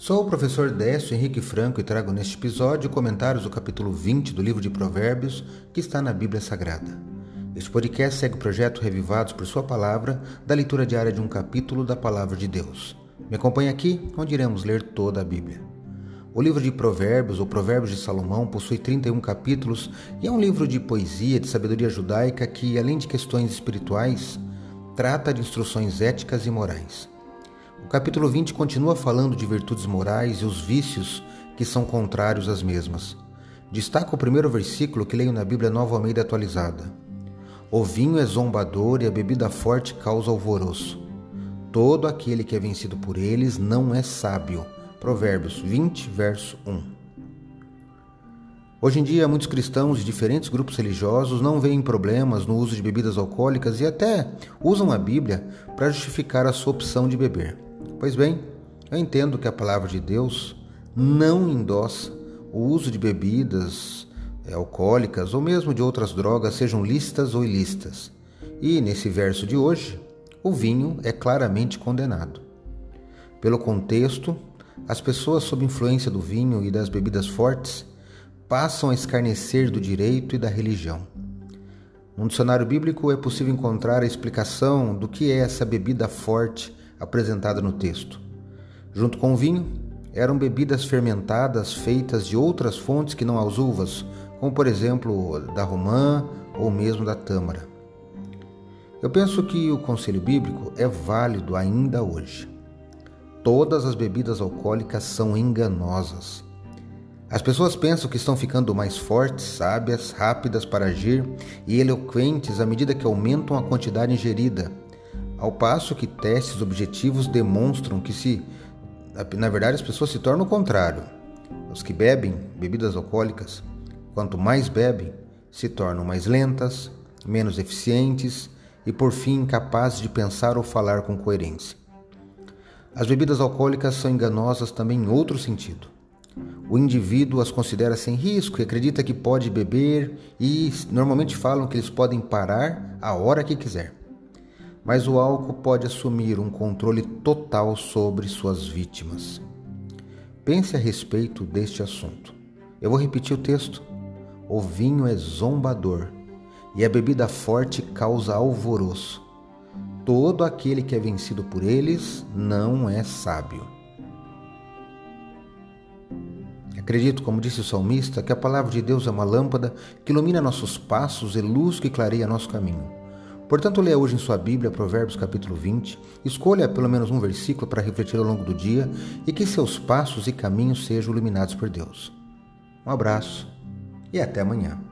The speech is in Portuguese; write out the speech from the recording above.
Sou o professor Décio Henrique Franco e trago neste episódio comentários do capítulo 20 do livro de Provérbios que está na Bíblia Sagrada. Este podcast segue o projeto Revivados por Sua Palavra, da leitura diária de um capítulo da Palavra de Deus. Me acompanhe aqui, onde iremos ler toda a Bíblia. O livro de Provérbios, ou Provérbios de Salomão, possui 31 capítulos e é um livro de poesia, de sabedoria judaica que, além de questões espirituais, trata de instruções éticas e morais. O capítulo 20 continua falando de virtudes morais e os vícios que são contrários às mesmas. Destaca o primeiro versículo que leio na Bíblia Nova Almeida atualizada. O vinho é zombador e a bebida forte causa alvoroço. Todo aquele que é vencido por eles não é sábio. Provérbios 20, verso 1. Hoje em dia, muitos cristãos de diferentes grupos religiosos não veem problemas no uso de bebidas alcoólicas e até usam a Bíblia para justificar a sua opção de beber. Pois bem, eu entendo que a palavra de Deus não endossa o uso de bebidas é, alcoólicas ou mesmo de outras drogas, sejam lícitas ou ilícitas. E nesse verso de hoje, o vinho é claramente condenado. Pelo contexto, as pessoas sob influência do vinho e das bebidas fortes passam a escarnecer do direito e da religião. No dicionário bíblico é possível encontrar a explicação do que é essa bebida forte apresentada no texto. Junto com o vinho, eram bebidas fermentadas feitas de outras fontes que não as uvas, como por exemplo da romã ou mesmo da tâmara. Eu penso que o conselho bíblico é válido ainda hoje. Todas as bebidas alcoólicas são enganosas. As pessoas pensam que estão ficando mais fortes, sábias, rápidas para agir e eloquentes à medida que aumentam a quantidade ingerida, ao passo que testes objetivos demonstram que se na verdade as pessoas se tornam o contrário. Os que bebem bebidas alcoólicas, quanto mais bebem, se tornam mais lentas, menos eficientes e por fim incapazes de pensar ou falar com coerência. As bebidas alcoólicas são enganosas também em outro sentido. O indivíduo as considera sem risco e acredita que pode beber e normalmente falam que eles podem parar a hora que quiser mas o álcool pode assumir um controle total sobre suas vítimas. Pense a respeito deste assunto. Eu vou repetir o texto. O vinho é zombador e a bebida forte causa alvoroço. Todo aquele que é vencido por eles não é sábio. Acredito, como disse o salmista, que a palavra de Deus é uma lâmpada que ilumina nossos passos e luz que clareia nosso caminho. Portanto, leia hoje em sua Bíblia Provérbios capítulo 20, escolha pelo menos um versículo para refletir ao longo do dia e que seus passos e caminhos sejam iluminados por Deus. Um abraço e até amanhã.